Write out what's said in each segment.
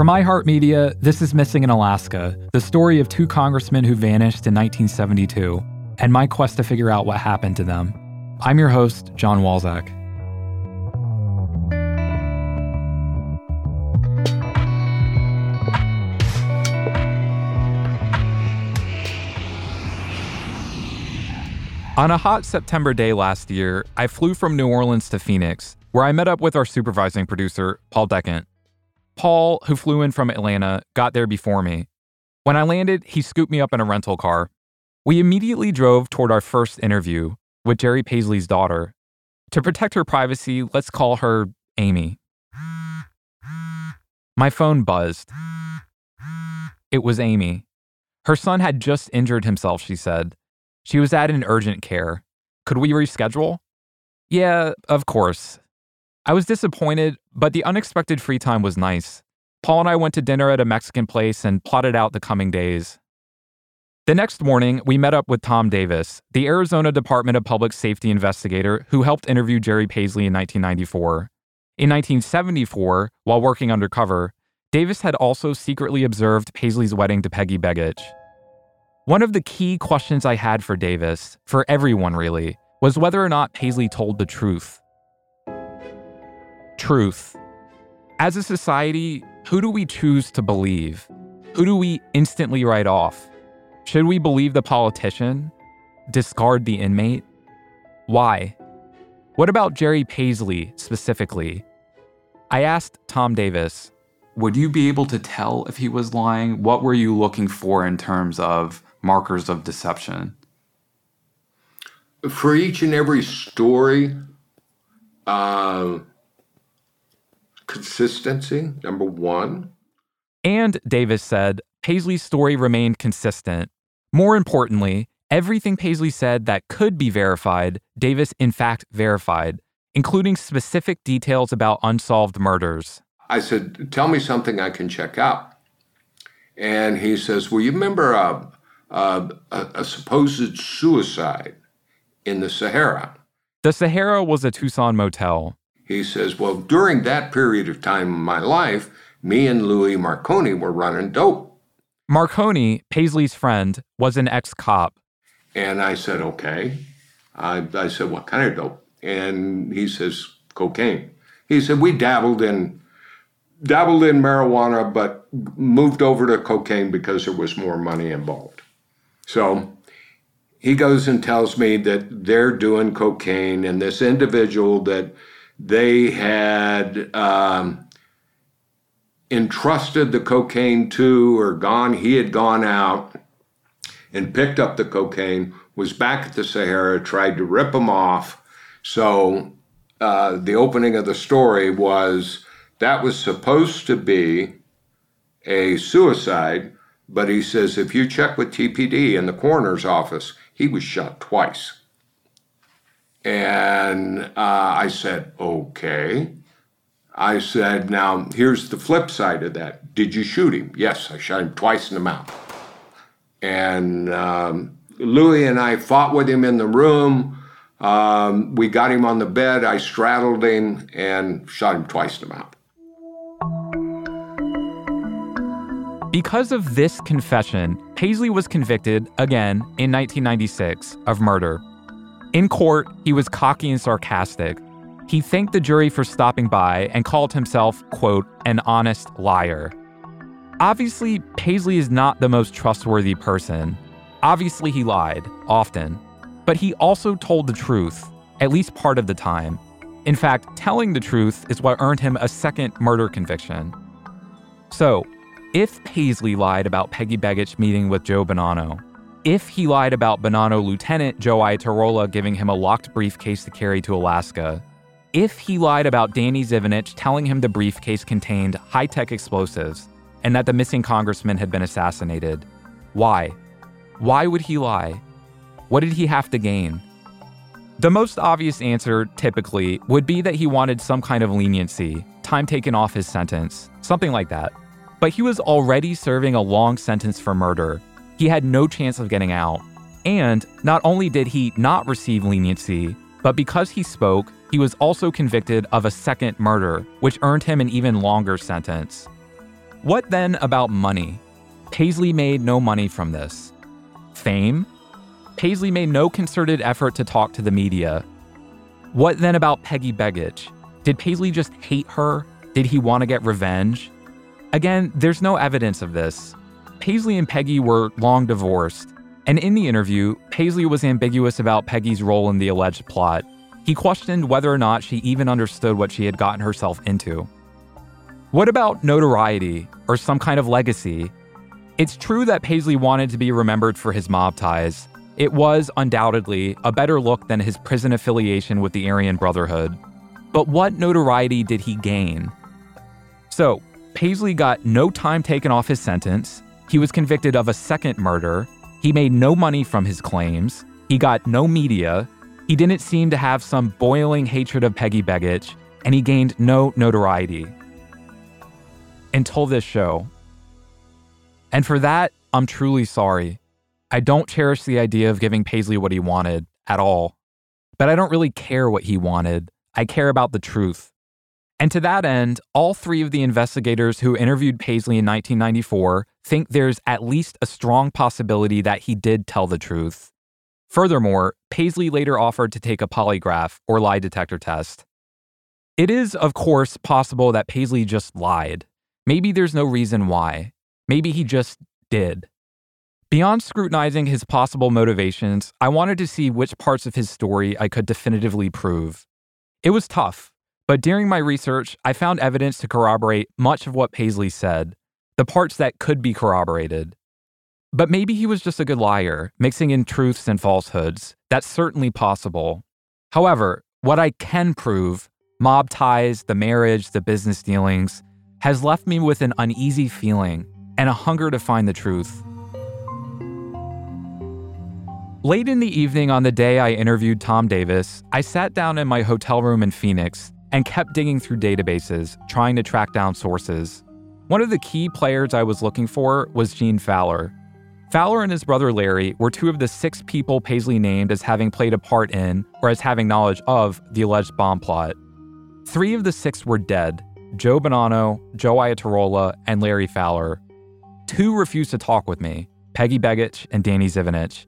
For iHeartMedia, this is Missing in Alaska, the story of two congressmen who vanished in 1972, and my quest to figure out what happened to them. I'm your host, Jon Walczak. On a hot September day last year, I flew from New Orleans to Phoenix, where I met up with our supervising producer, Paul Decant. Paul, who flew in from Atlanta, got there before me. When I landed, he scooped me up in a rental car. We immediately drove toward our first interview with Jerry Paisley's daughter. To protect her privacy, let's call her Amy. My phone buzzed. It was Amy. Her son had just injured himself, she said. She was at an urgent care. Could we reschedule? Yeah, of course. I was disappointed, but the unexpected free time was nice. Paul and I went to dinner at a Mexican place and plotted out the coming days. The next morning, we met up with Tom Davis, the Arizona Department of Public Safety investigator who helped interview Jerry Paisley in 1994. In 1974, while working undercover, Davis had also secretly observed Paisley's wedding to Peggy Begich. One of the key questions I had for Davis, for everyone really, was whether or not Paisley told the truth truth. As a society, who do we choose to believe? Who do we instantly write off? Should we believe the politician? Discard the inmate? Why? What about Jerry Paisley specifically? I asked Tom Davis, Would you be able to tell if he was lying? What were you looking for in terms of markers of deception? For each and every story, uh, consistency, number one. And Davis said Paisley's story remained consistent. More importantly, everything Paisley said that could be verified, Davis in fact verified, including specific details about unsolved murders. I said, Tell me something I can check out. And he says, Well, you remember a, a, a supposed suicide in the Sahara? The Sahara was a Tucson motel. He says, Well, during that period of time in my life, me and Louis Marconi were running dope. Marconi, Paisley's friend, was an ex cop. And I said, Okay. I, I said, What kind of dope? And he says, Cocaine. He said, We dabbled in dabbled in marijuana, but moved over to cocaine because there was more money involved. So he goes and tells me that they're doing cocaine, and this individual that they had um, entrusted the cocaine to or gone, he had gone out and picked up the cocaine, was back at the Sahara, tried to rip him off. So uh, the opening of the story was that was supposed to be a suicide, but he says if you check with TPD in the coroner's office, he was shot twice. And uh, I said, okay. I said, now here's the flip side of that. Did you shoot him? Yes, I shot him twice in the mouth. And um, Louis and I fought with him in the room. Um, we got him on the bed. I straddled him and shot him twice in the mouth. Because of this confession, Paisley was convicted again in 1996 of murder. In court, he was cocky and sarcastic. He thanked the jury for stopping by and called himself, quote, an honest liar. Obviously, Paisley is not the most trustworthy person. Obviously, he lied, often. But he also told the truth, at least part of the time. In fact, telling the truth is what earned him a second murder conviction. So, if Paisley lied about Peggy Begich meeting with Joe Bonanno, if he lied about Bonanno Lieutenant Joe Iatarola giving him a locked briefcase to carry to Alaska, if he lied about Danny Zivinich telling him the briefcase contained high tech explosives and that the missing congressman had been assassinated, why? Why would he lie? What did he have to gain? The most obvious answer, typically, would be that he wanted some kind of leniency, time taken off his sentence, something like that. But he was already serving a long sentence for murder, he had no chance of getting out. And not only did he not receive leniency, but because he spoke, he was also convicted of a second murder, which earned him an even longer sentence. What then about money? Paisley made no money from this. Fame? Paisley made no concerted effort to talk to the media. What then about Peggy Begich? Did Paisley just hate her? Did he want to get revenge? Again, there's no evidence of this. Paisley and Peggy were long divorced, and in the interview, Paisley was ambiguous about Peggy's role in the alleged plot. He questioned whether or not she even understood what she had gotten herself into. What about notoriety or some kind of legacy? It's true that Paisley wanted to be remembered for his mob ties. It was undoubtedly a better look than his prison affiliation with the Aryan Brotherhood. But what notoriety did he gain? So, Paisley got no time taken off his sentence. He was convicted of a second murder. He made no money from his claims. He got no media. He didn't seem to have some boiling hatred of Peggy Begich, and he gained no notoriety. Until this show. And for that, I'm truly sorry. I don't cherish the idea of giving Paisley what he wanted at all. But I don't really care what he wanted. I care about the truth. And to that end, all three of the investigators who interviewed Paisley in 1994 think there's at least a strong possibility that he did tell the truth. Furthermore, Paisley later offered to take a polygraph or lie detector test. It is, of course, possible that Paisley just lied. Maybe there's no reason why. Maybe he just did. Beyond scrutinizing his possible motivations, I wanted to see which parts of his story I could definitively prove. It was tough, but during my research, I found evidence to corroborate much of what Paisley said, the parts that could be corroborated. But maybe he was just a good liar, mixing in truths and falsehoods. That's certainly possible. However, what I can prove mob ties, the marriage, the business dealings has left me with an uneasy feeling and a hunger to find the truth. Late in the evening on the day I interviewed Tom Davis, I sat down in my hotel room in Phoenix and kept digging through databases, trying to track down sources. One of the key players I was looking for was Gene Fowler. Fowler and his brother Larry were two of the six people Paisley named as having played a part in, or as having knowledge of, the alleged bomb plot. Three of the six were dead Joe Bonanno, Joe Iatarola, and Larry Fowler. Two refused to talk with me Peggy Begich and Danny Zivinich.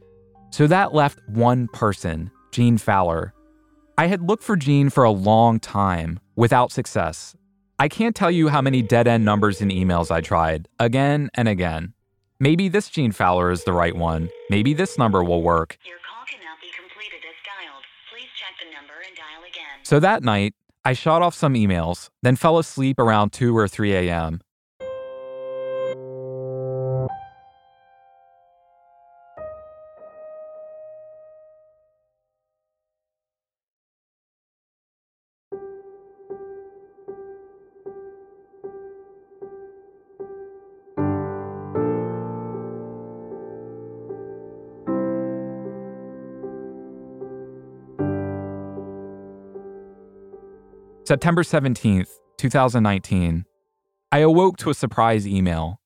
So that left one person, Gene Fowler. I had looked for Gene for a long time without success. I can't tell you how many dead end numbers and emails I tried, again and again. Maybe this Gene Fowler is the right one. Maybe this number will work. Your call cannot be completed as dialed. Please check the number and dial again. So that night, I shot off some emails, then fell asleep around 2 or 3 a.m. September 17th, 2019. I awoke to a surprise email.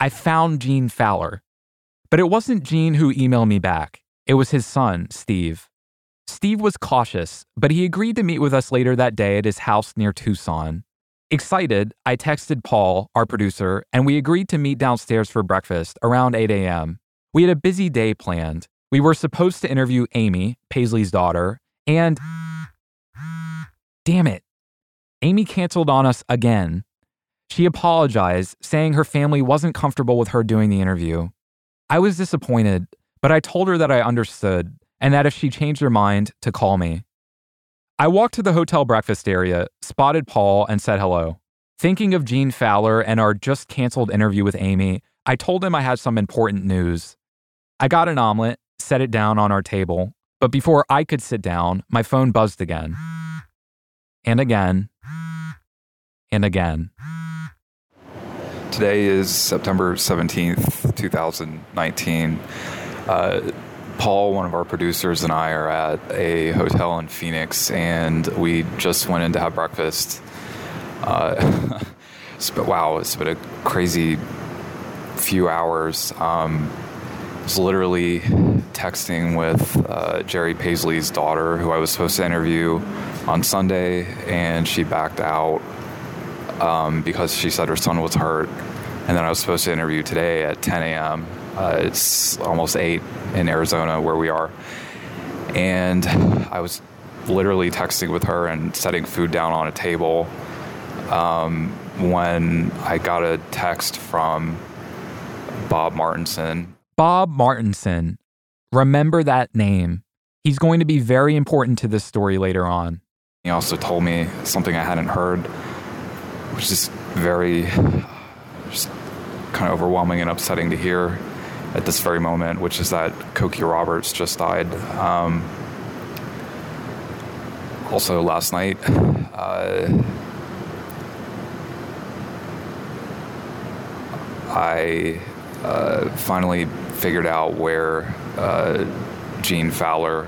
I found Gene Fowler. But it wasn't Gene who emailed me back, it was his son, Steve. Steve was cautious, but he agreed to meet with us later that day at his house near Tucson. Excited, I texted Paul, our producer, and we agreed to meet downstairs for breakfast around 8 a.m. We had a busy day planned. We were supposed to interview Amy, Paisley's daughter, and. Damn it. Amy canceled on us again. She apologized, saying her family wasn't comfortable with her doing the interview. I was disappointed, but I told her that I understood and that if she changed her mind, to call me. I walked to the hotel breakfast area, spotted Paul, and said hello. Thinking of Gene Fowler and our just canceled interview with Amy, I told him I had some important news. I got an omelet, set it down on our table, but before I could sit down, my phone buzzed again. And again, and again. Today is September 17th, 2019. Uh, Paul, one of our producers, and I are at a hotel in Phoenix, and we just went in to have breakfast. Uh, it's wow, it's been a crazy few hours. Um, was literally texting with uh, Jerry Paisley's daughter, who I was supposed to interview on Sunday, and she backed out um, because she said her son was hurt. And then I was supposed to interview today at 10 a.m. Uh, it's almost 8 in Arizona, where we are. And I was literally texting with her and setting food down on a table um, when I got a text from Bob Martinson. Bob Martinson. Remember that name. He's going to be very important to this story later on. He also told me something I hadn't heard, which is very just kind of overwhelming and upsetting to hear at this very moment, which is that Cokie Roberts just died. Um, also, last night, uh, I uh, finally figured out where uh, Gene Fowler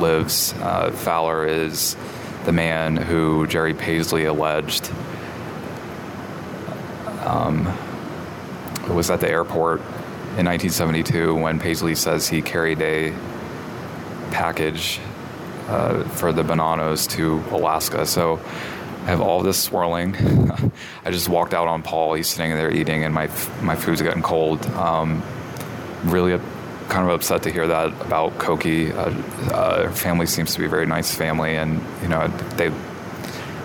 lives. Uh, Fowler is the man who Jerry Paisley alleged um, was at the airport in 1972 when Paisley says he carried a package uh, for the Bonannos to Alaska. So I have all this swirling. I just walked out on Paul. He's sitting there eating, and my my food's getting cold. Um, really kind of upset to hear that about Cokie. Uh, uh, her family seems to be a very nice family, and you know they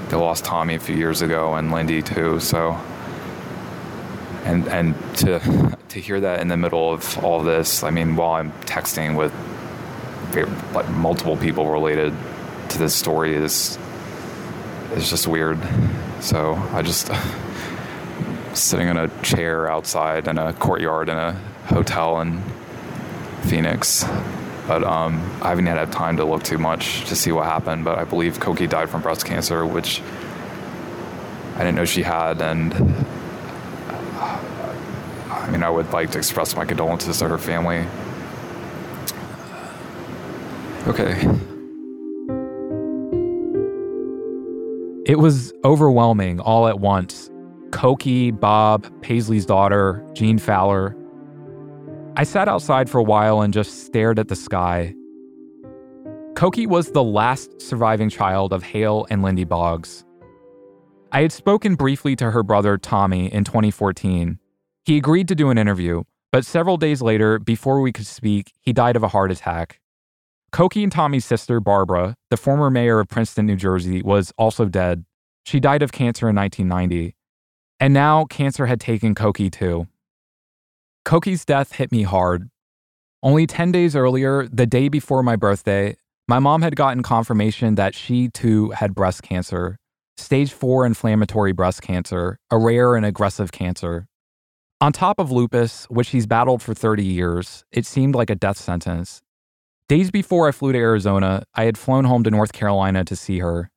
they lost Tommy a few years ago and Lindy too. So and and to to hear that in the middle of all this, I mean, while I'm texting with like multiple people related to this story is is just weird. So I just sitting in a chair outside in a courtyard in a hotel in Phoenix. But um, I haven't yet had time to look too much to see what happened. But I believe Cokie died from breast cancer, which I didn't know she had, and mean, I would like to express my condolences to her family. Okay. It was overwhelming all at once. Cokie, Bob, Paisley's daughter, Gene Fowler. I sat outside for a while and just stared at the sky. Cokie was the last surviving child of Hale and Lindy Boggs. I had spoken briefly to her brother Tommy in 2014. He agreed to do an interview, but several days later, before we could speak, he died of a heart attack. Cokie and Tommy's sister, Barbara, the former mayor of Princeton, New Jersey, was also dead. She died of cancer in 1990. And now cancer had taken Cokie too. Cokie's death hit me hard. Only 10 days earlier, the day before my birthday, my mom had gotten confirmation that she too had breast cancer, stage 4 inflammatory breast cancer, a rare and aggressive cancer. On top of lupus, which he's battled for 30 years, it seemed like a death sentence. Days before I flew to Arizona, I had flown home to North Carolina to see her.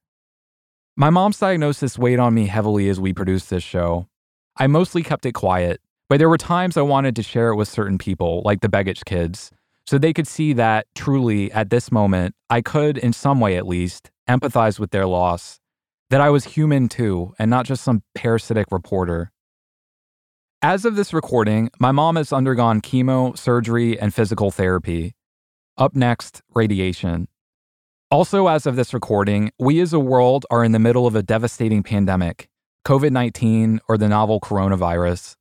My mom's diagnosis weighed on me heavily as we produced this show. I mostly kept it quiet, but there were times I wanted to share it with certain people, like the Begich kids, so they could see that truly, at this moment, I could, in some way at least, empathize with their loss, that I was human too, and not just some parasitic reporter. As of this recording, my mom has undergone chemo, surgery, and physical therapy. Up next, radiation. Also, as of this recording, we as a world are in the middle of a devastating pandemic COVID 19 or the novel coronavirus.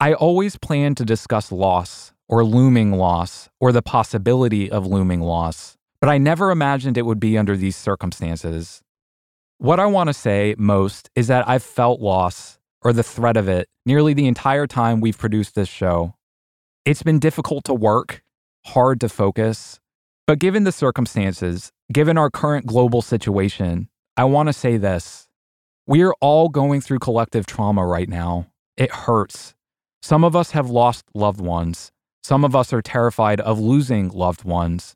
I always plan to discuss loss, or looming loss, or the possibility of looming loss, but I never imagined it would be under these circumstances. What I want to say most is that I've felt loss or the threat of it nearly the entire time we've produced this show. It's been difficult to work, hard to focus, but given the circumstances, given our current global situation, I want to say this. We are all going through collective trauma right now. It hurts. Some of us have lost loved ones. Some of us are terrified of losing loved ones.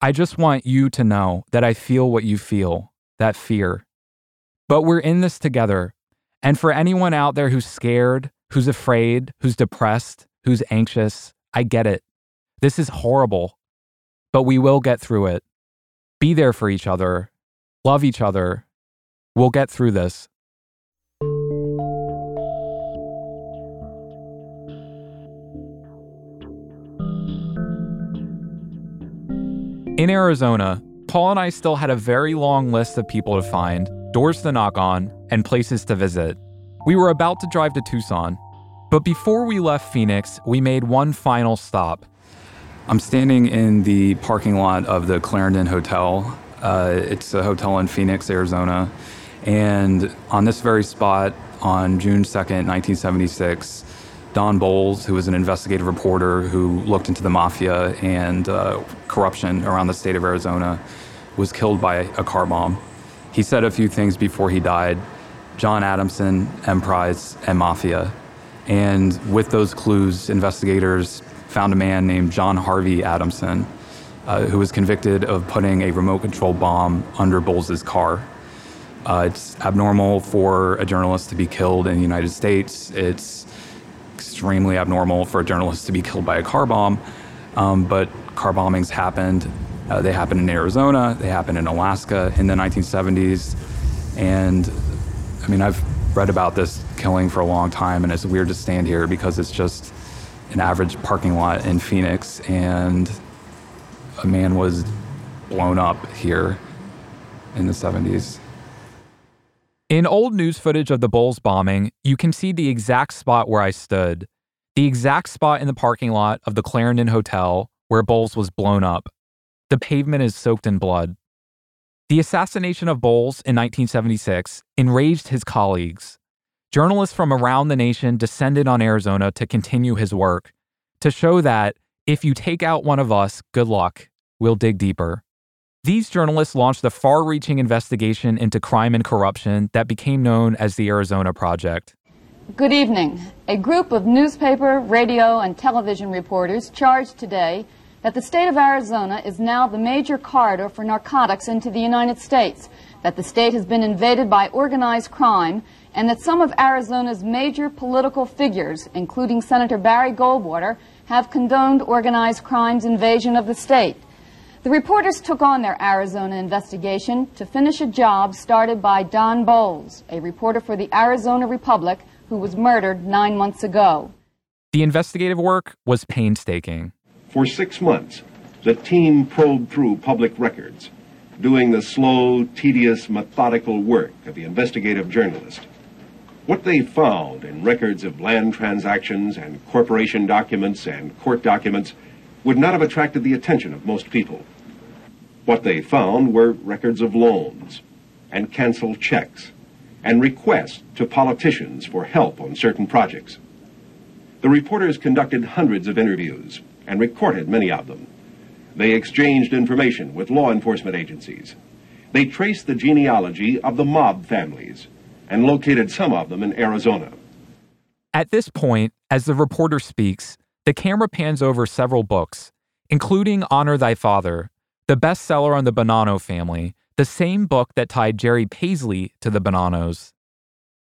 I just want you to know that I feel what you feel, that fear. But we're in this together, and for anyone out there who's scared, who's afraid, who's depressed, who's anxious, I get it. This is horrible, but we will get through it. Be there for each other, love each other. We'll get through this. In Arizona, Paul and I still had a very long list of people to find, doors to knock on, and places to visit. We were about to drive to Tucson, but before we left Phoenix, we made one final stop. I'm standing in the parking lot of the Clarendon Hotel. Uh, it's a hotel in Phoenix, Arizona. And on this very spot, on June 2nd, 1976, Don Bolles, who was an investigative reporter who looked into the mafia and uh, corruption around the state of Arizona, was killed by a car bomb. He said a few things before he died John Adamson, Emprise, and Mafia. And with those clues, investigators found a man named John Harvey Adamson, uh, who was convicted of putting a remote control bomb under Bolles' car. Uh, it's abnormal for a journalist to be killed in the United States. It's extremely abnormal for a journalist to be killed by a car bomb. Um, but car bombings happened. Uh, they happened in Arizona, they happened in Alaska in the 1970s. And I mean, I've read about this killing for a long time, and it's weird to stand here because it's just an average parking lot in Phoenix, and a man was blown up here in the 70s. In old news footage of the Bolles bombing, you can see the exact spot where I stood, the exact spot in the parking lot of the Clarendon Hotel where Bolles was blown up. The pavement is soaked in blood. The assassination of Bolles in 1976 enraged his colleagues. Journalists from around the nation descended on Arizona to continue his work, to show that if you take out one of us, good luck, we'll dig deeper. These journalists launched a far reaching investigation into crime and corruption that became known as the Arizona Project. Good evening. A group of newspaper, radio, and television reporters charged today that the state of Arizona is now the major corridor for narcotics into the United States, that the state has been invaded by organized crime, and that some of Arizona's major political figures, including Senator Barry Goldwater, have condoned organized crime's invasion of the state. The reporters took on their Arizona investigation to finish a job started by Don Bolles, a reporter for the Arizona Republic who was murdered nine months ago. The investigative work was painstaking. For six months, the team probed through public records, doing the slow, tedious, methodical work of the investigative journalist. What they found in records of land transactions and corporation documents and court documents would not have attracted the attention of most people. What they found were records of loans and canceled checks and requests to politicians for help on certain projects. The reporters conducted hundreds of interviews and recorded many of them. They exchanged information with law enforcement agencies. They traced the genealogy of the mob families and located some of them in Arizona. At this point, as the reporter speaks, the camera pans over several books, including Honor Thy Father, the bestseller on the Bonanno family, the same book that tied Jerry Paisley to the Bonannos.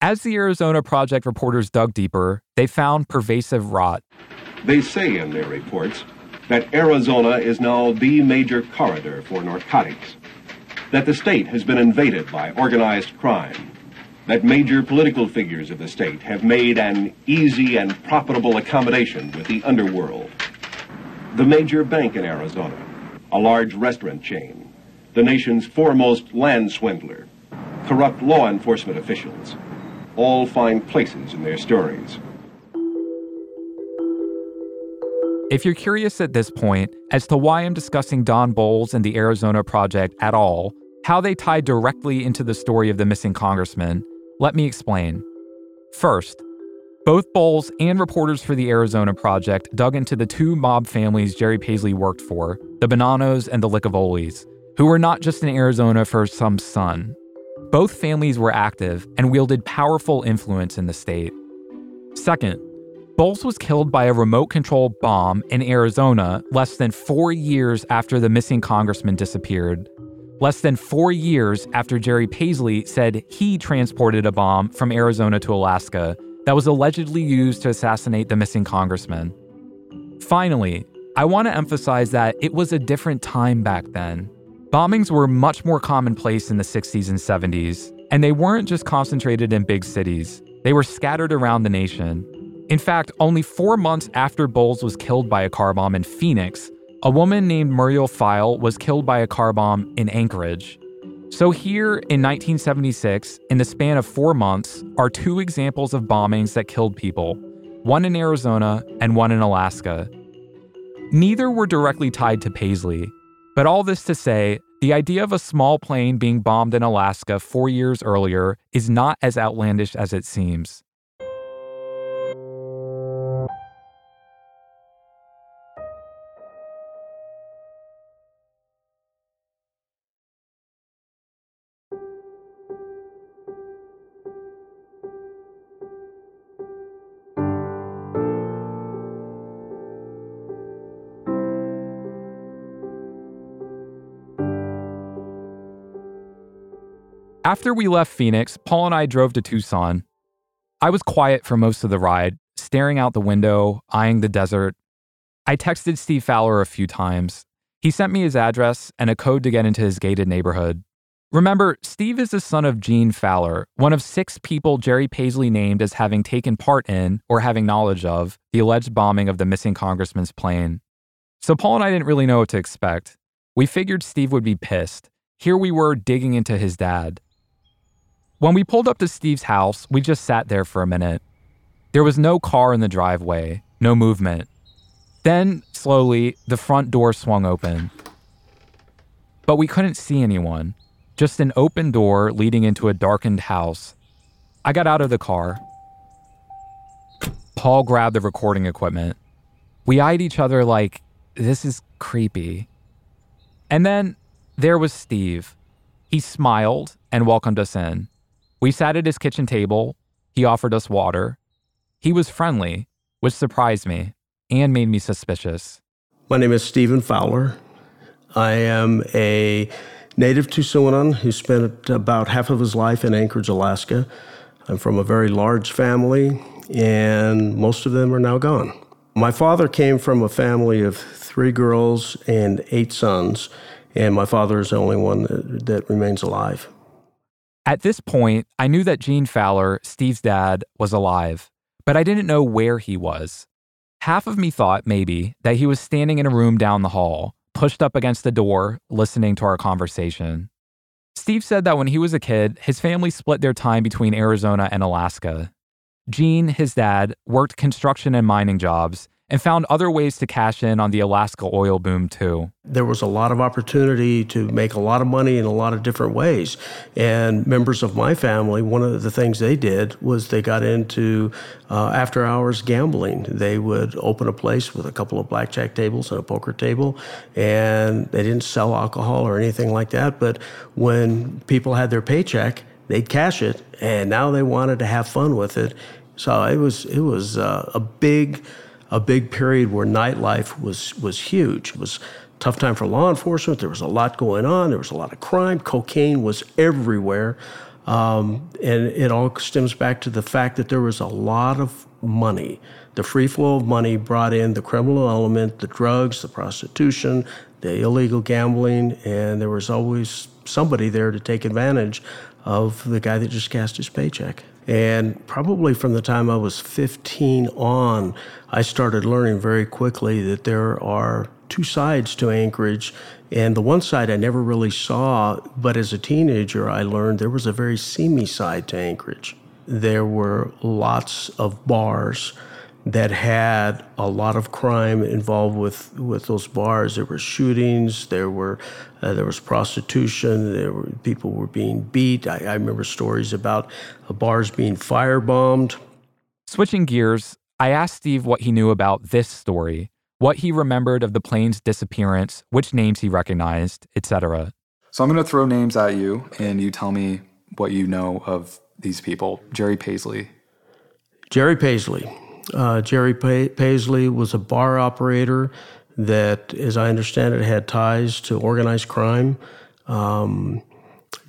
As the Arizona Project reporters dug deeper, they found pervasive rot. They say in their reports that Arizona is now the major corridor for narcotics, that the state has been invaded by organized crime, that major political figures of the state have made an easy and profitable accommodation with the underworld. The major bank in Arizona, a large restaurant chain, the nation's foremost land swindler, corrupt law enforcement officials, all find places in their stories. If you're curious at this point as to why I'm discussing Don Bolles and the Arizona Project at all, how they tie directly into the story of the missing congressman, let me explain. First, both Bolles and reporters for the Arizona Project dug into the two mob families Jerry Paisley worked for, the Bonannos and the Licavolis, who were not just in Arizona for some son. Both families were active and wielded powerful influence in the state. Second, Bolles was killed by a remote control bomb in Arizona less than four years after the missing congressman disappeared. Less than four years after Jerry Paisley said he transported a bomb from Arizona to Alaska that was allegedly used to assassinate the missing congressman. Finally, I want to emphasize that it was a different time back then. Bombings were much more commonplace in the 60s and 70s, and they weren't just concentrated in big cities, they were scattered around the nation. In fact, only four months after Bolles was killed by a car bomb in Phoenix, a woman named Muriel Pfeil was killed by a car bomb in Anchorage. So, here in 1976, in the span of four months, are two examples of bombings that killed people one in Arizona and one in Alaska. Neither were directly tied to Paisley, but all this to say, the idea of a small plane being bombed in Alaska four years earlier is not as outlandish as it seems. After we left Phoenix, Paul and I drove to Tucson. I was quiet for most of the ride, staring out the window, eyeing the desert. I texted Steve Fowler a few times. He sent me his address and a code to get into his gated neighborhood. Remember, Steve is the son of Gene Fowler, one of six people Jerry Paisley named as having taken part in or having knowledge of the alleged bombing of the missing congressman's plane. So Paul and I didn't really know what to expect. We figured Steve would be pissed. Here we were digging into his dad. When we pulled up to Steve's house, we just sat there for a minute. There was no car in the driveway, no movement. Then, slowly, the front door swung open. But we couldn't see anyone, just an open door leading into a darkened house. I got out of the car. Paul grabbed the recording equipment. We eyed each other like, this is creepy. And then there was Steve. He smiled and welcomed us in. We sat at his kitchen table. He offered us water. He was friendly, which surprised me and made me suspicious. My name is Stephen Fowler. I am a native Tucsonan who spent about half of his life in Anchorage, Alaska. I'm from a very large family, and most of them are now gone. My father came from a family of three girls and eight sons, and my father is the only one that, that remains alive. At this point, I knew that Gene Fowler, Steve's dad, was alive, but I didn't know where he was. Half of me thought maybe that he was standing in a room down the hall, pushed up against the door, listening to our conversation. Steve said that when he was a kid, his family split their time between Arizona and Alaska. Gene, his dad, worked construction and mining jobs, and found other ways to cash in on the Alaska oil boom, too. There was a lot of opportunity to make a lot of money in a lot of different ways. And members of my family, one of the things they did was they got into uh, after hours gambling. They would open a place with a couple of blackjack tables and a poker table, and they didn't sell alcohol or anything like that. But when people had their paycheck, they'd cash it, and now they wanted to have fun with it. So it was it was uh, a big a big period where nightlife was was huge. It was tough time for law enforcement. There was a lot going on. There was a lot of crime. Cocaine was everywhere. Um, and it all stems back to the fact that there was a lot of money. The free flow of money brought in the criminal element, the drugs, the prostitution, the illegal gambling, and there was always somebody there to take advantage of the guy that just cashed his paycheck. And probably from the time I was 15 on, I started learning very quickly that there are two sides to Anchorage. And the one side I never really saw, but as a teenager, I learned there was a very seamy side to Anchorage. There were lots of bars that had a lot of crime involved with, with those bars. There were shootings, there were uh, there was prostitution, there were people were being beat. I, I remember stories about uh, bars being firebombed. Switching gears, I asked Steve what he knew about this story, what he remembered of the plane's disappearance, which names he recognized, etc. So I'm going to throw names at you, and you tell me what you know of these people. Jerry Paisley. Jerry Paisley. Uh, Jerry Paisley was a bar operator that, as I understand it, had ties to organized crime. Um,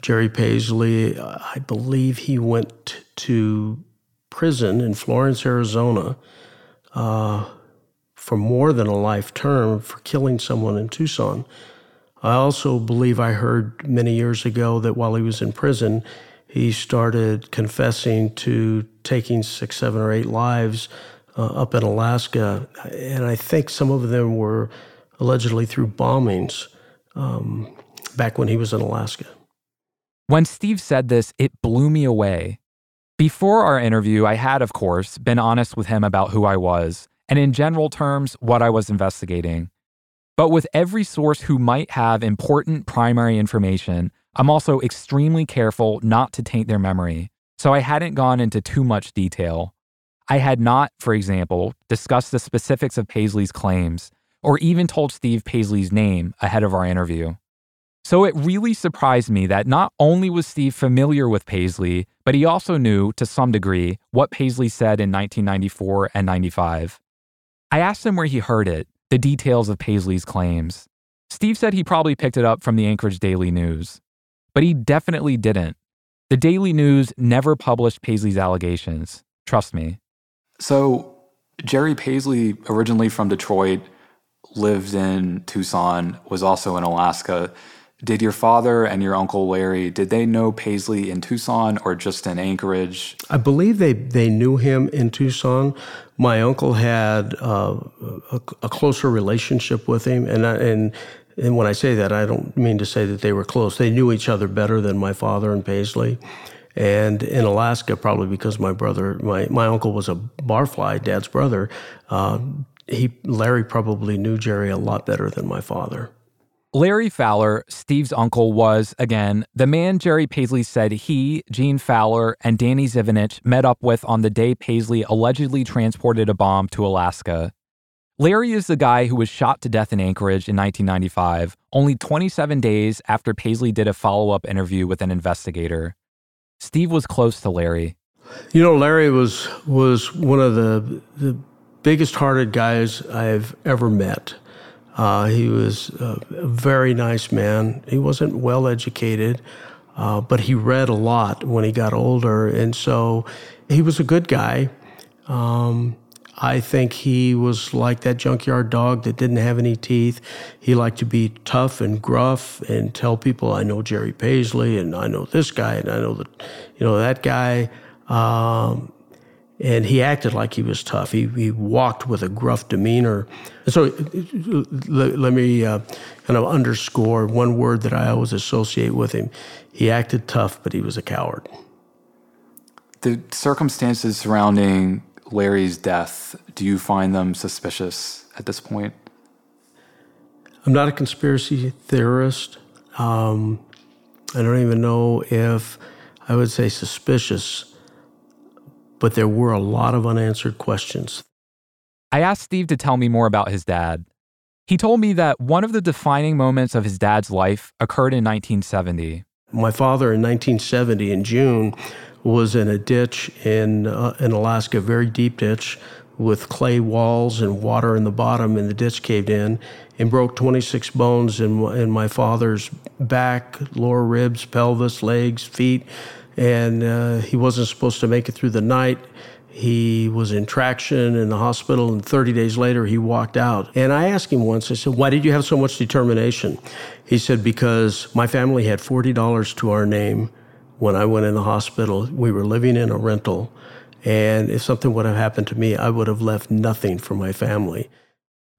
Jerry Paisley, I believe he went to prison in Florence, Arizona, uh, for more than a life term for killing someone in Tucson. I also believe I heard many years ago that while he was in prison, he started confessing to taking six, seven, or eight lives uh, up in Alaska. And I think some of them were allegedly through bombings um, back when he was in Alaska. When Steve said this, it blew me away. Before our interview, I had, of course, been honest with him about who I was, and in general terms, what I was investigating. But with every source who might have important primary information, I'm also extremely careful not to taint their memory, so I hadn't gone into too much detail. I had not, for example, discussed the specifics of Paisley's claims, or even told Steve Paisley's name ahead of our interview. So it really surprised me that not only was Steve familiar with Paisley, but he also knew, to some degree, what Paisley said in 1994 and 95. I asked him where he heard it, the details of Paisley's claims. Steve said he probably picked it up from the Anchorage Daily News. But he definitely didn't. The Daily News never published Paisley's allegations. Trust me. So, Jerry Paisley, originally from Detroit, lived in Tucson, was also in Alaska. Did your father and your uncle Larry, did they know Paisley in Tucson or just in Anchorage? I believe they, they knew him in Tucson. My uncle had uh, a, a, closer relationship with him, and and and when I say that, I don't mean to say that they were close. They knew each other better than my father and Paisley. And in Alaska, probably because my brother, my, my uncle was a barfly, dad's brother, uh, he Larry probably knew Jerry a lot better than my father. Larry Fowler, Steve's uncle, was, again, the man Jerry Paisley said he, Gene Fowler, and Danny Zivinich met up with on the day Paisley allegedly transported a bomb to Alaska. Larry is the guy who was shot to death in Anchorage in 1995, only 27 days after Paisley did a follow up interview with an investigator. Steve was close to Larry. You know, Larry was, was one of the, the biggest hearted guys I've ever met. Uh, he was a, very nice man. He wasn't well educated, uh, but he read a lot when he got older. And so he was a good guy. Um, I think he was like that junkyard dog that didn't have any teeth. He liked to be tough and gruff and tell people, I know Jerry Paisley and I know this guy and I know that, you know, that guy. Um, and he acted like he was tough. He, he walked with a gruff demeanor. So let, let me uh, kind of underscore one word that I always associate with him. He acted tough, but he was a coward. The circumstances surrounding Larry's death, do you find them suspicious at this point? I'm not a conspiracy theorist. Um, I don't even know if I would say suspicious but there were a lot of unanswered questions. I asked Steve to tell me more about his dad. He told me that one of the defining moments of his dad's life occurred in 1970. My father in 1970 in June was in a ditch in uh, in Alaska, very deep ditch with clay walls and water in the bottom, and the ditch caved in and broke 26 bones in, in my father's back, lower ribs, pelvis, legs, feet and uh, he wasn't supposed to make it through the night. He was in traction in the hospital, and 30 days later, he walked out. And I asked him once, I said, Why did you have so much determination? He said, Because my family had $40 to our name when I went in the hospital. We were living in a rental. And if something would have happened to me, I would have left nothing for my family.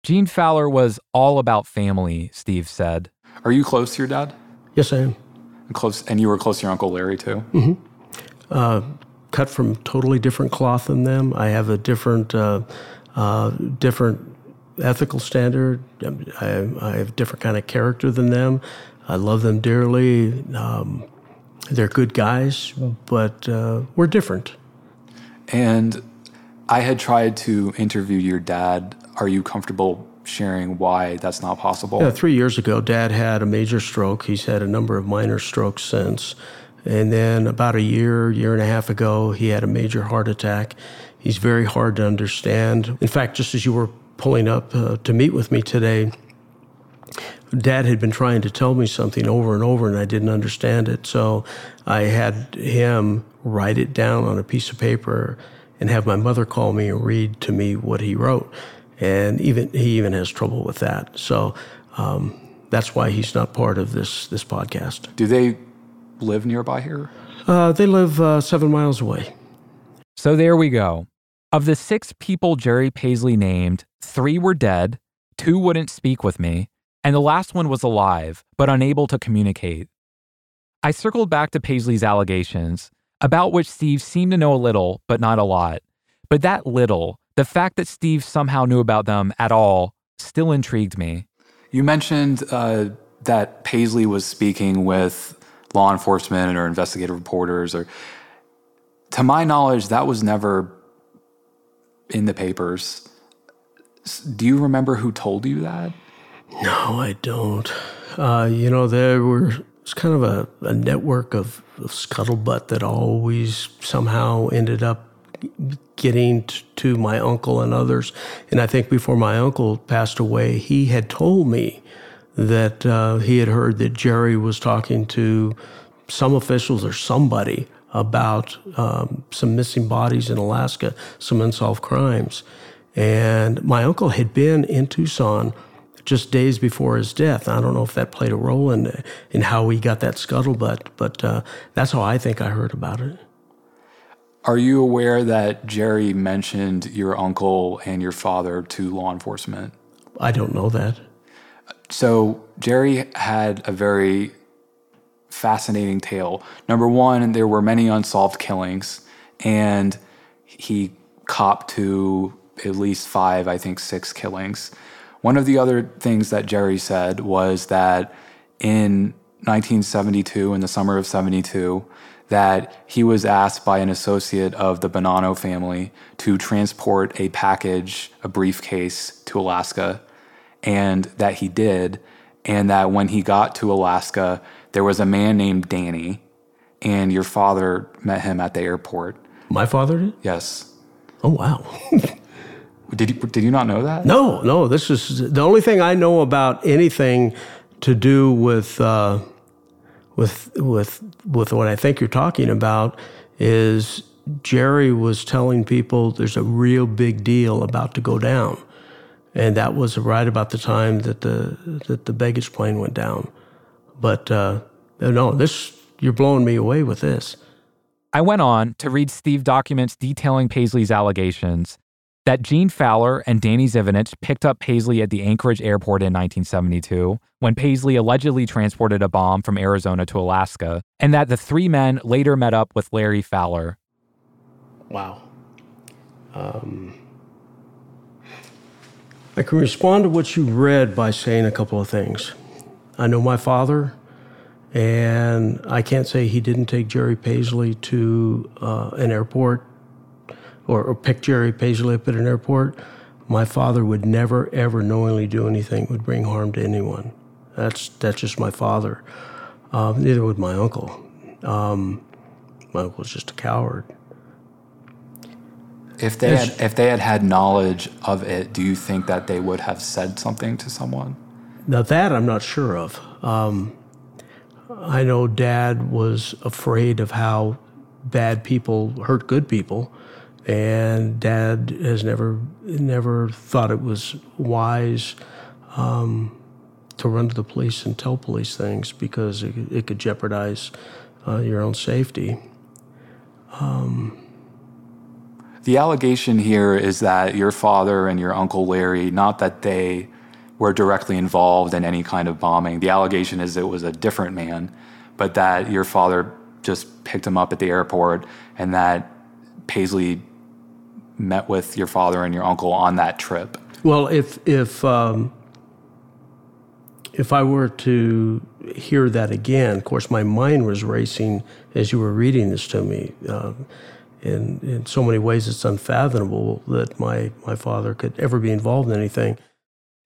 Gene Fowler was all about family, Steve said. Are you close to your dad? Yes, I am. Close, and you were close to your uncle Larry too. Mm-hmm. Uh, cut from totally different cloth than them. I have a different, uh, uh, different ethical standard. I, I, have different kind of character than them. I love them dearly. Um, they're good guys, but uh, we're different. And I had tried to interview your dad. Are you comfortable sharing why that's not possible? Yeah, three years ago, Dad had a major stroke. He's had a number of minor strokes since. And then about a year, year and a half ago, he had a major heart attack. He's very hard to understand. In fact, just as you were pulling up uh, to meet with me today, Dad had been trying to tell me something over and over, and I didn't understand it. So I had him write it down on a piece of paper and have my mother call me and read to me what he wrote and even he even has trouble with that. So um, that's why he's not part of this this podcast. Do they live nearby here? Uh, they live uh, seven miles away. So there we go. Of the six people Jerry Paisley named, three were dead, Two wouldn't speak with me, and the last one was alive, but unable to communicate. I circled back to Paisley's allegations, about which Steve seemed to know a little, but not a lot. But that little, the fact that Steve somehow knew about them at all, still intrigued me. You mentioned uh, that Paisley was speaking with law enforcement or investigative reporters, or to my knowledge, that was never in the papers. Do you remember who told you that? No, I don't. Uh, you know, there were it's kind of a, a network of, of scuttlebutt that always somehow ended up getting t- to my uncle and others. And I think before my uncle passed away, he had told me that uh, he had heard that Jerry was talking to some officials or somebody about um, some missing bodies in Alaska, some unsolved crimes. And my uncle had been in Tucson just days before his death. I don't know if that played a role in in how he got that scuttlebutt, but uh, that's how I think I heard about it. Are you aware that Jerry mentioned your uncle and your father to law enforcement? I don't know that. So Jerry had a very fascinating tale. Number one, there were many unsolved killings, and he copped to at least five, I think six killings. One of the other things that Jerry said was that in 1972, in the summer of 72, that he was asked by an associate of the Bonanno family to transport a package, a briefcase to Alaska, and that he did. And that when he got to Alaska, there was a man named Danny, and your father met him at the airport. My father did? Yes. Oh, wow. did, you, did you not know that? No, no. This is the only thing I know about anything to do with. Uh, with with with what I think you're talking about is Jerry was telling people there's a real big deal about to go down, and that was right about the time that the that the baggage plane went down. But uh, no, this you're blowing me away with this. I went on to read Steve documents detailing Paisley's allegations that Gene Fowler and Danny Zivinich picked up Paisley at the Anchorage airport in 1972 when Paisley allegedly transported a bomb from Arizona to Alaska, and that the three men later met up with Larry Fowler. Wow. Um, I can respond to what you read by saying a couple of things. I know my father, and I can't say he didn't take Jerry Paisley to uh, an airport or, or pick Jerry Paisley up at an airport, my father would never ever knowingly do anything would bring harm to anyone. That's that's just my father. Um, neither would my uncle. Um, my uncle was just a coward. If they had, if they had had knowledge of it, do you think that they would have said something to someone? Now that I'm not sure of. Um, I know Dad was afraid of how bad people hurt good people, and Dad has never never thought it was wise um, to run to the police and tell police things because it, it could jeopardize uh, your own safety. Um, the allegation here is that your father and your uncle Larry, not that they were directly involved in any kind of bombing. The allegation is it was a different man, but that your father just picked him up at the airport and that Paisley met with your father and your uncle on that trip? Well, if if um, if I were to hear that again, of course, my mind was racing as you were reading this to me. Uh, in in so many ways, it's unfathomable that my my father could ever be involved in anything.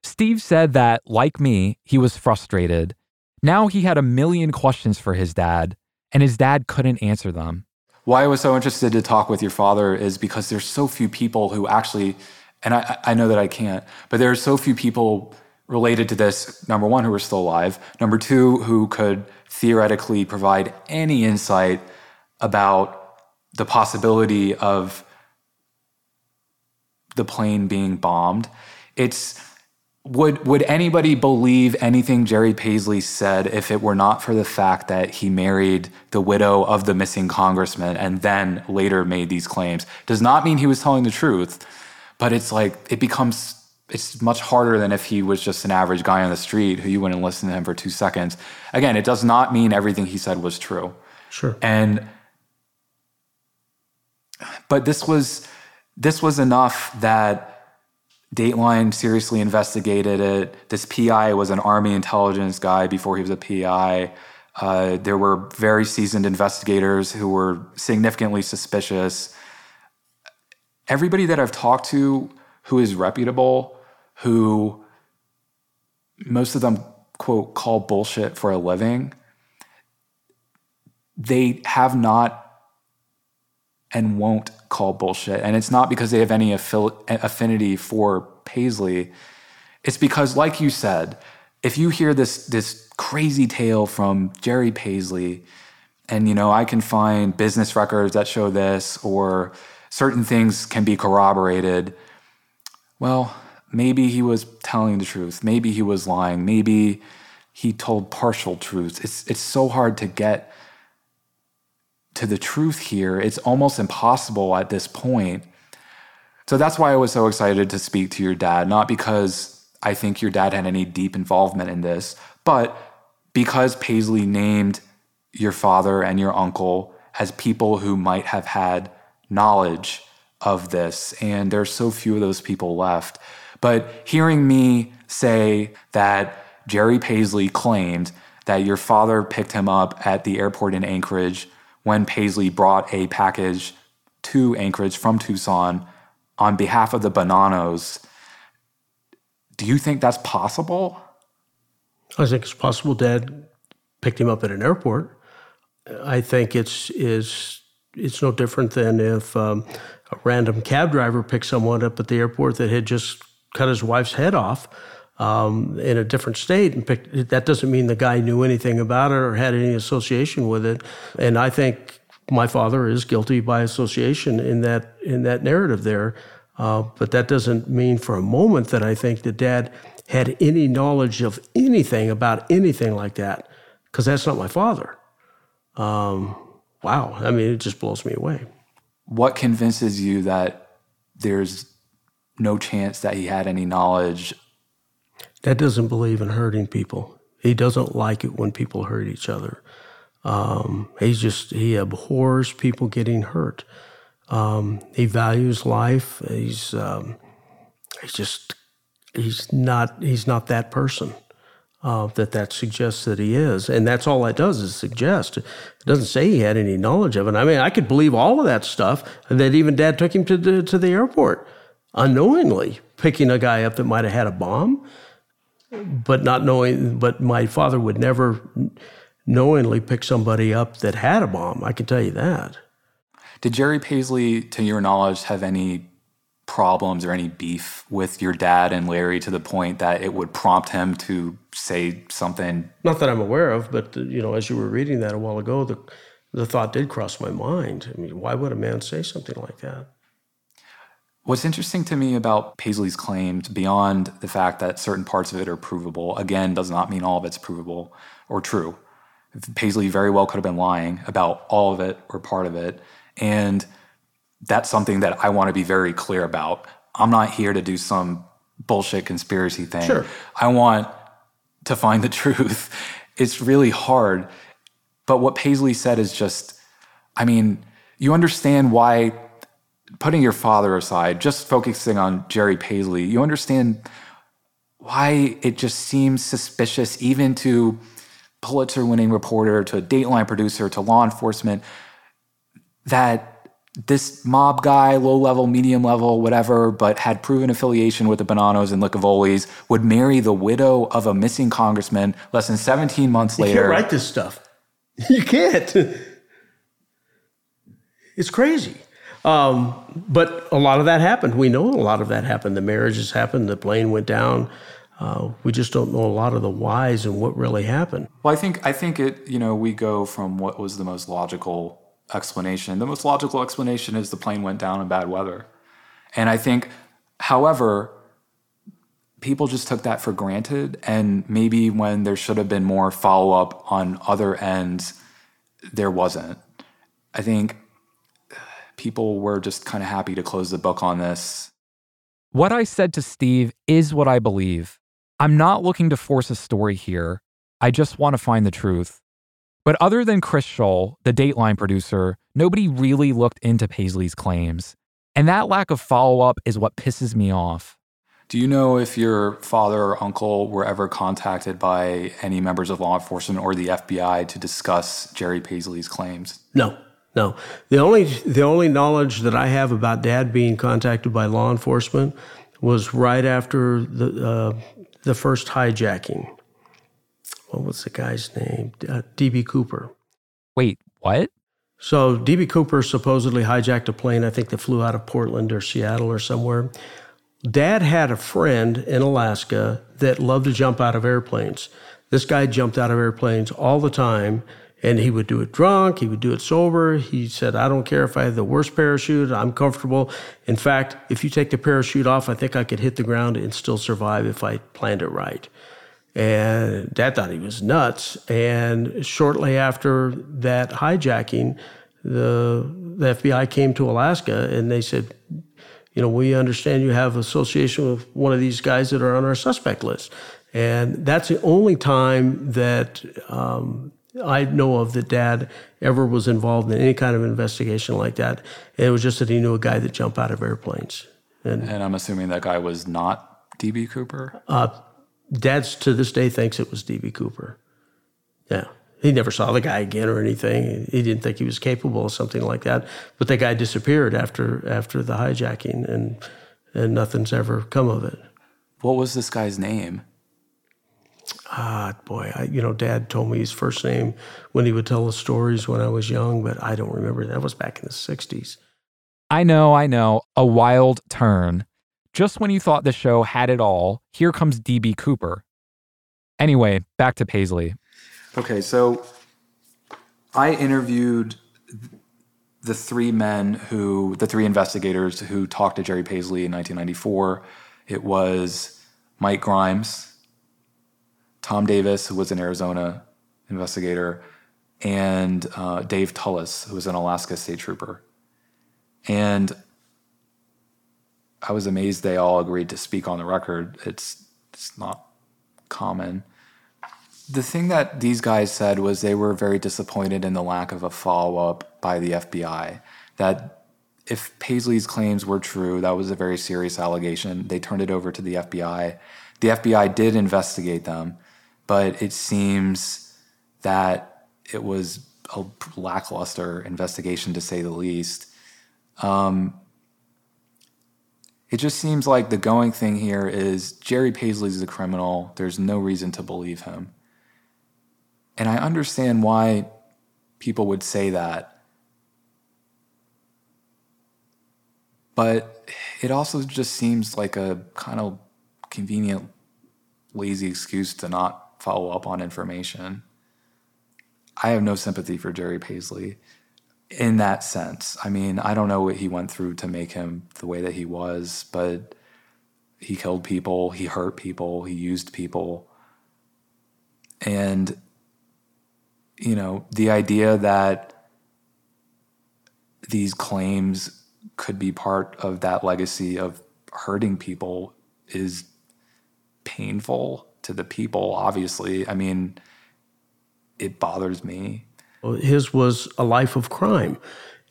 Steve said that, like me, he was frustrated. Now he had a million questions for his dad, and his dad couldn't answer them why I was so interested to talk with your father is because there's so few people who actually, and I, I know that I can't, but there are so few people related to this. Number one, who are still alive. Number two, who could theoretically provide any insight about the possibility of the plane being bombed. It's would would anybody believe anything Jerry Paisley said if it were not for the fact that he married the widow of the missing congressman and then later made these claims? Does not mean he was telling the truth, but it's like it becomes it's much harder than if he was just an average guy on the street who you wouldn't listen to him for two seconds. Again, it does not mean everything he said was true. Sure. And but this was this was enough that Dateline seriously investigated it. This PI was an Army intelligence guy before he was a PI. Uh, there were very seasoned investigators who were significantly suspicious. Everybody that I've talked to who is reputable, who most of them quote call bullshit for a living, they have not and won't call bullshit. And it's not because they have any affinity for Paisley. It's because, like you said, if you hear this this crazy tale from Jerry Paisley, and you know I can find business records that show this, or certain things can be corroborated. Well, maybe he was telling the truth. Maybe he was lying. Maybe he told partial truths. It's it's so hard to get to the truth here. It's almost impossible at this point. So that's why I was so excited to speak to your dad, not because I think your dad had any deep involvement in this, but because Paisley named your father and your uncle as people who might have had knowledge of this. And there's so few of those people left. But hearing me say that Jerry Paisley claimed that your father picked him up at the airport in Anchorage when Paisley brought a package to Anchorage from Tucson on behalf of the Bonannos. Do you think that's possible? I think it's possible Dad picked him up at an airport. I think it's is it's no different than if um, a random cab driver picked someone up at the airport that had just cut his wife's head off um, in a different state and picked, that doesn't mean the guy knew anything about it or had any association with it. And I think my father is guilty by association in that in that narrative there. Uh, but that doesn't mean for a moment that I think that dad had any knowledge of anything about anything like that, because that's not my father. Um, wow, I mean, it just blows me away. What convinces you that there's no chance that he had any knowledge Dad doesn't believe in hurting people. He doesn't like it when people hurt each other. Um, he's just he abhors people getting hurt. Um, he values life. He's um, he's just he's not he's not that person uh, that that suggests that he is, and that's all that does is suggest. It doesn't say he had any knowledge of it. I mean, I could believe all of that stuff, that even Dad took him to the to the airport unknowingly, picking a guy up that might have had a bomb but not knowing, but my father would never knowingly pick somebody up that had a bomb. I can tell you that. Did Jerry Paisley, to your knowledge, have any problems or any beef with your dad and Larry to the point that it would prompt him to say something? Not that I'm aware of, but you know, as you were reading that a while ago, the the thought did cross my mind. I mean, why would a man say something like that? What's interesting to me about Paisley's claims, beyond the fact that certain parts of it are provable, again, does not mean all of it's provable or true. Paisley very well could have been lying about all of it or part of it. And that's something that I want to be very clear about. I'm not here to do some bullshit conspiracy thing. Sure. I want to find the truth. It's really hard. But what Paisley said is just, I mean, you understand why putting your father aside, just focusing on Jerry Paisley, you understand why it just seems suspicious, even to Pulitzer winning reporter, to a Dateline producer, to law enforcement, that this mob guy, low level, medium level, whatever, but had proven affiliation with the Bonannos and Licavolis, would marry the widow of a missing congressman less than 17 months later. You can't write this stuff. You can't. It's crazy. Um, but a lot of that happened. We know a lot of that happened. The marriages happened. The plane went down. Uh, we just don't know a lot of the whys and what really happened. Well, I think I think it. You know, we go from what was the most logical explanation. The most logical explanation is the plane went down in bad weather, and I think, however, people just took that for granted, and maybe when there should have been more follow up on other ends, there wasn't. I think people were just kind of happy to close the book on this What I said to Steve is what I believe. I'm not looking to force a story here. I just want to find the truth. But other than Chris Scholl, the Dateline producer, nobody really looked into Paisley's claims. And that lack of follow up is what pisses me off. Do you know if your father or uncle were ever contacted by any members of law enforcement or the FBI to discuss Jerry Paisley's claims? No, no. The only the only knowledge that I have about Dad being contacted by law enforcement was right after the uh, the first hijacking. What was the guy's name? Uh, DB Cooper. Wait, what? So DB Cooper supposedly hijacked a plane. I think that flew out of Portland or Seattle or somewhere. Dad had a friend in Alaska that loved to jump out of airplanes. This guy jumped out of airplanes all the time, and he would do it drunk, he would do it sober. He said, I don't care if I have the worst parachute, I'm comfortable. In fact, if you take the parachute off, I think I could hit the ground and still survive if I planned it right. And dad thought he was nuts. And shortly after that hijacking, the, the FBI came to Alaska and they said, you know, we understand you have association with one of these guys that are on our suspect list. And that's the only time that um, I know of that dad ever was involved in any kind of investigation like that. And it was just that he knew a guy that jumped out of airplanes. And, and I'm assuming that guy was not DB Cooper? Uh, dad's to this day thinks it was DB Cooper. Yeah. He never saw the guy again or anything. He didn't think he was capable of something like that. But the guy disappeared after after the hijacking, and and nothing's ever come of it. What was this guy's name? Ah, boy, I, you know, Dad told me his first name when he would tell the stories when I was young, but I don't remember. That was back in the '60s. I know, I know, a wild turn. Just when you thought the show had it all, here comes DB Cooper. Anyway, back to Paisley. Okay, so I interviewed the three men who, the three investigators who talked to Jerry Paisley in 1994. It was Mike Grimes, Tom Davis, who was an Arizona investigator, and uh, Dave Tullis, who was an Alaska state trooper. And I was amazed they all agreed to speak on the record. It's, it's not common the thing that these guys said was they were very disappointed in the lack of a follow up by the FBI. That if Paisley's claims were true, that was a very serious allegation. They turned it over to the FBI. The FBI did investigate them, but it seems that it was a lackluster investigation to say the least. Um, it just seems like the going thing here is Jerry Paisley's a criminal. There's no reason to believe him. And I understand why people would say that. But it also just seems like a kind of convenient, lazy excuse to not follow up on information. I have no sympathy for Jerry Paisley in that sense. I mean, I don't know what he went through to make him the way that he was, but he killed people, he hurt people, he used people. And you know, the idea that these claims could be part of that legacy of hurting people is painful to the people, obviously. I mean, it bothers me. His was a life of crime.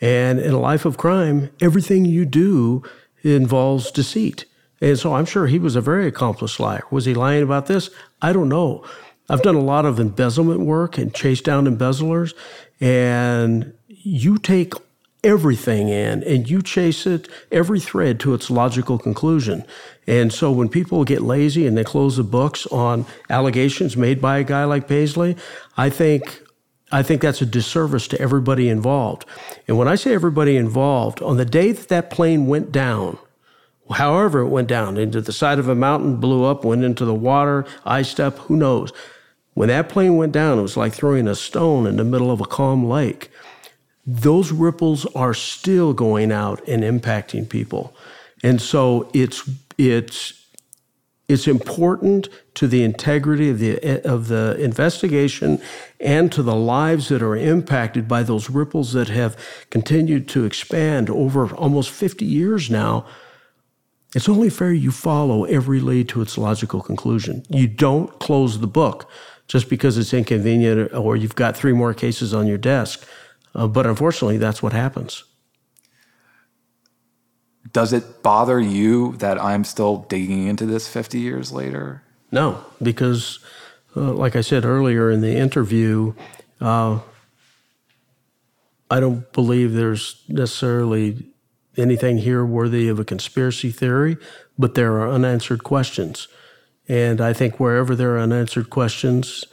And in a life of crime, everything you do involves deceit. And so I'm sure he was a very accomplished liar. Was he lying about this? I don't know. I've done a lot of embezzlement work and chase down embezzlers, and you take everything in and you chase it every thread to its logical conclusion. And so when people get lazy and they close the books on allegations made by a guy like Paisley, I think I think that's a disservice to everybody involved. And when I say everybody involved, on the day that that plane went down, however it went down, into the side of a mountain, blew up, went into the water, iced up who knows? When that plane went down, it was like throwing a stone in the middle of a calm lake. Those ripples are still going out and impacting people. And so it's it's it's important to the integrity of the of the investigation and to the lives that are impacted by those ripples that have continued to expand over almost 50 years now It's only fair you follow every lead to its logical conclusion. You don't close the book just because it's inconvenient or you've got three more cases on your desk. Uh, but unfortunately, that's what happens. Does it bother you that I'm still digging into this 50 years later? No, because, uh, like I said earlier in the interview, uh, I don't believe there's necessarily anything here worthy of a conspiracy theory, but there are unanswered questions. And I think wherever there are unanswered questions,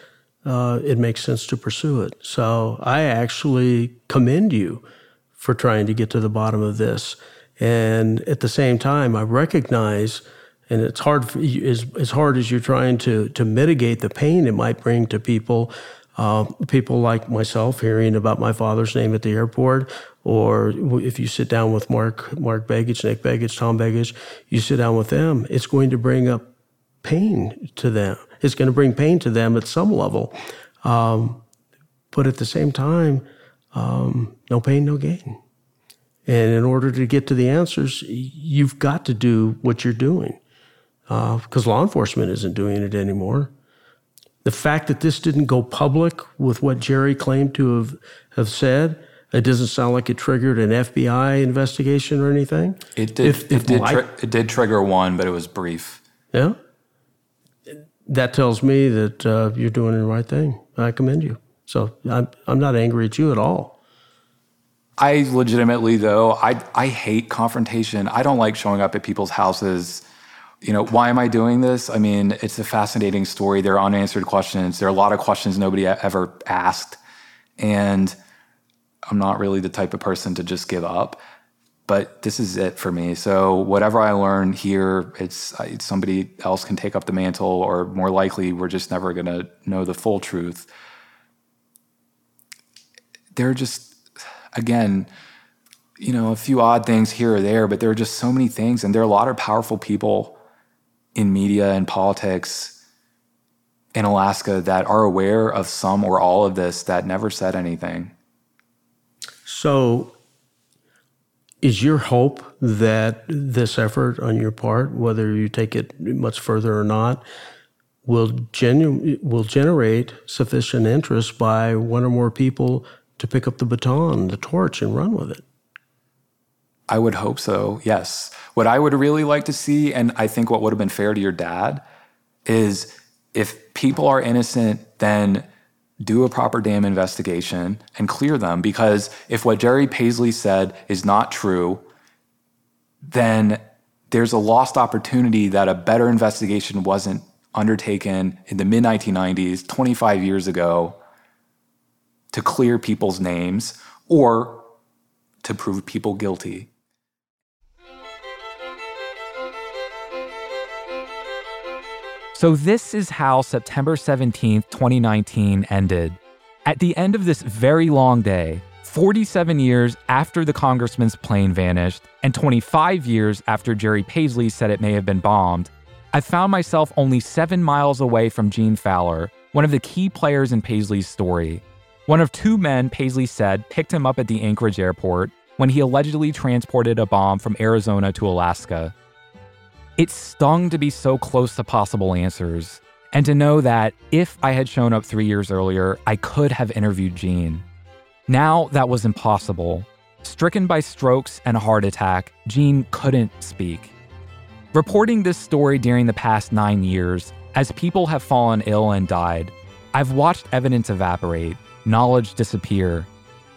uh, it makes sense to pursue it. So I actually commend you for trying to get to the bottom of this. And at the same time, I recognize, and it's hard for, as, as hard as you're trying to to mitigate the pain it might bring to people. Uh, people like myself hearing about my father's name at the airport, or if you sit down with Mark, Mark Begich, Nick Begich, Tom Begich, you sit down with them, it's going to bring up pain to them. It's going to bring pain to them at some level. Um, but at the same time, um, no pain, no gain. And in order to get to the answers, you've got to do what you're doing because uh, law enforcement isn't doing it anymore. The fact that this didn't go public with what Jerry claimed to have, have said, it doesn't sound like it triggered an FBI investigation or anything. It did. If, if it, did it did trigger one, but it was brief. Yeah. That tells me that uh, you're doing the right thing. I commend you. So I'm I'm not angry at you at all. I legitimately though, I I hate confrontation. I don't like showing up at people's houses. You know, why am I doing this? I mean, it's a fascinating story. There are unanswered questions. There are a lot of questions nobody ever asked. And I'm not really the type of person to just give up. But this is it for me. So whatever I learn here, it's, it's somebody else can take up the mantle, or more likely, we're just never going to know the full truth. They're just again, you know, a few odd things here or there, but there are just so many things. And there are a lot of powerful people in media and politics in Alaska that are aware of some or all of this that never said anything. So, is your hope that this effort on your part, whether you take it much further or not, will genu- will generate sufficient interest by one or more people to pick up the baton, the torch, and run with it. I would hope so, yes. What I would really like to see, and I think what would have been fair to your dad, is if people are innocent, then do a proper damn investigation and clear them. Because if what Jerry Paisley said is not true, then there's a lost opportunity that a better investigation wasn't undertaken in the mid 1990s, 25 years ago, to clear people's names or to prove people guilty. So, this is how September 17, 2019 ended. At the end of this very long day, 47 years after the congressman's plane vanished, and 25 years after Jerry Paisley said it may have been bombed, I found myself only seven miles away from Gene Fowler, one of the key players in Paisley's story. One of two men, Paisley said, picked him up at the Anchorage airport when he allegedly transported a bomb from Arizona to Alaska. It stung to be so close to possible answers, and to know that if I had shown up three years earlier, I could have interviewed Gene. Now that was impossible. Stricken by strokes and a heart attack, Gene couldn't speak. Reporting this story during the past nine years, as people have fallen ill and died, I've watched evidence evaporate, knowledge disappear.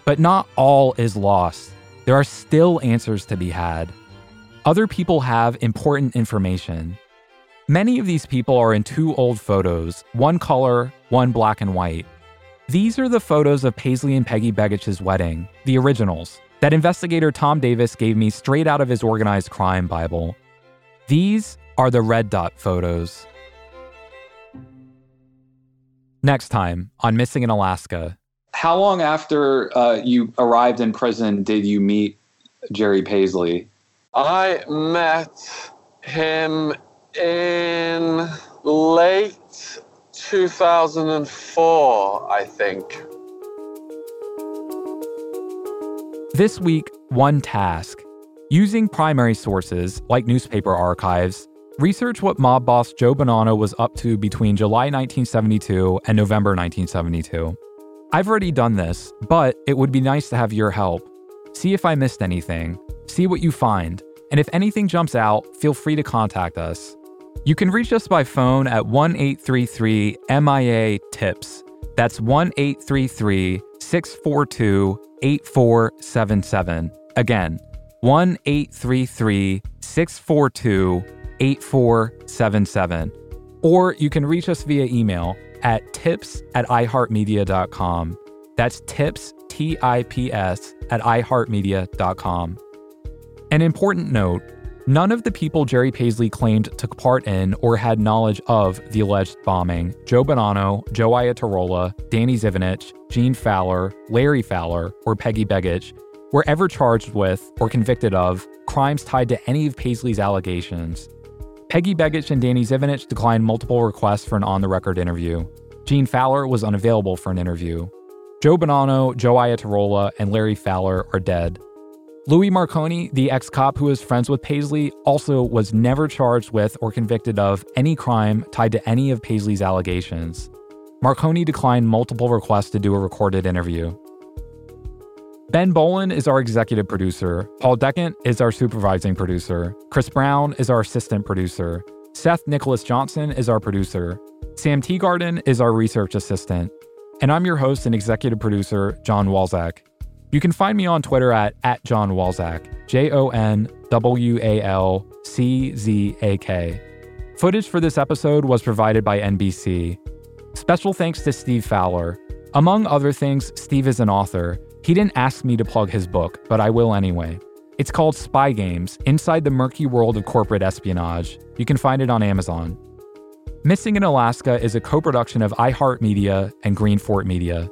But not all is lost. There are still answers to be had. Other people have important information. Many of these people are in two old photos, one color, one black and white. These are the photos of Paisley and Peggy Begich's wedding, the originals, that investigator Tom Davis gave me straight out of his organized crime Bible. These are the red dot photos. Next time on Missing in Alaska, how long after uh, you arrived in prison did you meet Jerry Paisley? I met him in late 2004, I think. This week, one task. Using primary sources like newspaper archives, research what mob boss Joe Bonanno was up to between July 1972 and November 1972. I've already done this, but it would be nice to have your help. See if I missed anything, see what you find, and if anything jumps out, feel free to contact us. You can reach us by phone at 1 833 MIA TIPS. That's 1 833 642 8477. Again, 1 833 642 8477. Or you can reach us via email at tips at iheartmedia.com. That's tips, T I P S, at iheartmedia.com. An important note none of the people Jerry Paisley claimed took part in or had knowledge of the alleged bombing Joe Bonanno, Joe Iatarola, Danny Zivinich, Gene Fowler, Larry Fowler, or Peggy Begich were ever charged with or convicted of crimes tied to any of Paisley's allegations. Peggy Begich and Danny Zivinich declined multiple requests for an on the record interview. Gene Fowler was unavailable for an interview. Joe Bonanno, Joe Iatarola, and Larry Fowler are dead. Louis Marconi, the ex cop who was friends with Paisley, also was never charged with or convicted of any crime tied to any of Paisley's allegations. Marconi declined multiple requests to do a recorded interview. Ben Bowlin is our executive producer. Paul Decant is our supervising producer. Chris Brown is our assistant producer. Seth Nicholas Johnson is our producer. Sam Teagarden is our research assistant. And I'm your host and executive producer, Jon Walczak. You can find me on Twitter at, at Jon Walczak, J O N W A L C Z A K. Footage for this episode was provided by NBC. Special thanks to Steve Fowler. Among other things, Steve is an author. He didn't ask me to plug his book, but I will anyway. It's called Spy Games Inside the Murky World of Corporate Espionage. You can find it on Amazon. Missing in Alaska is a co production of iHeartMedia and Greenfort Media.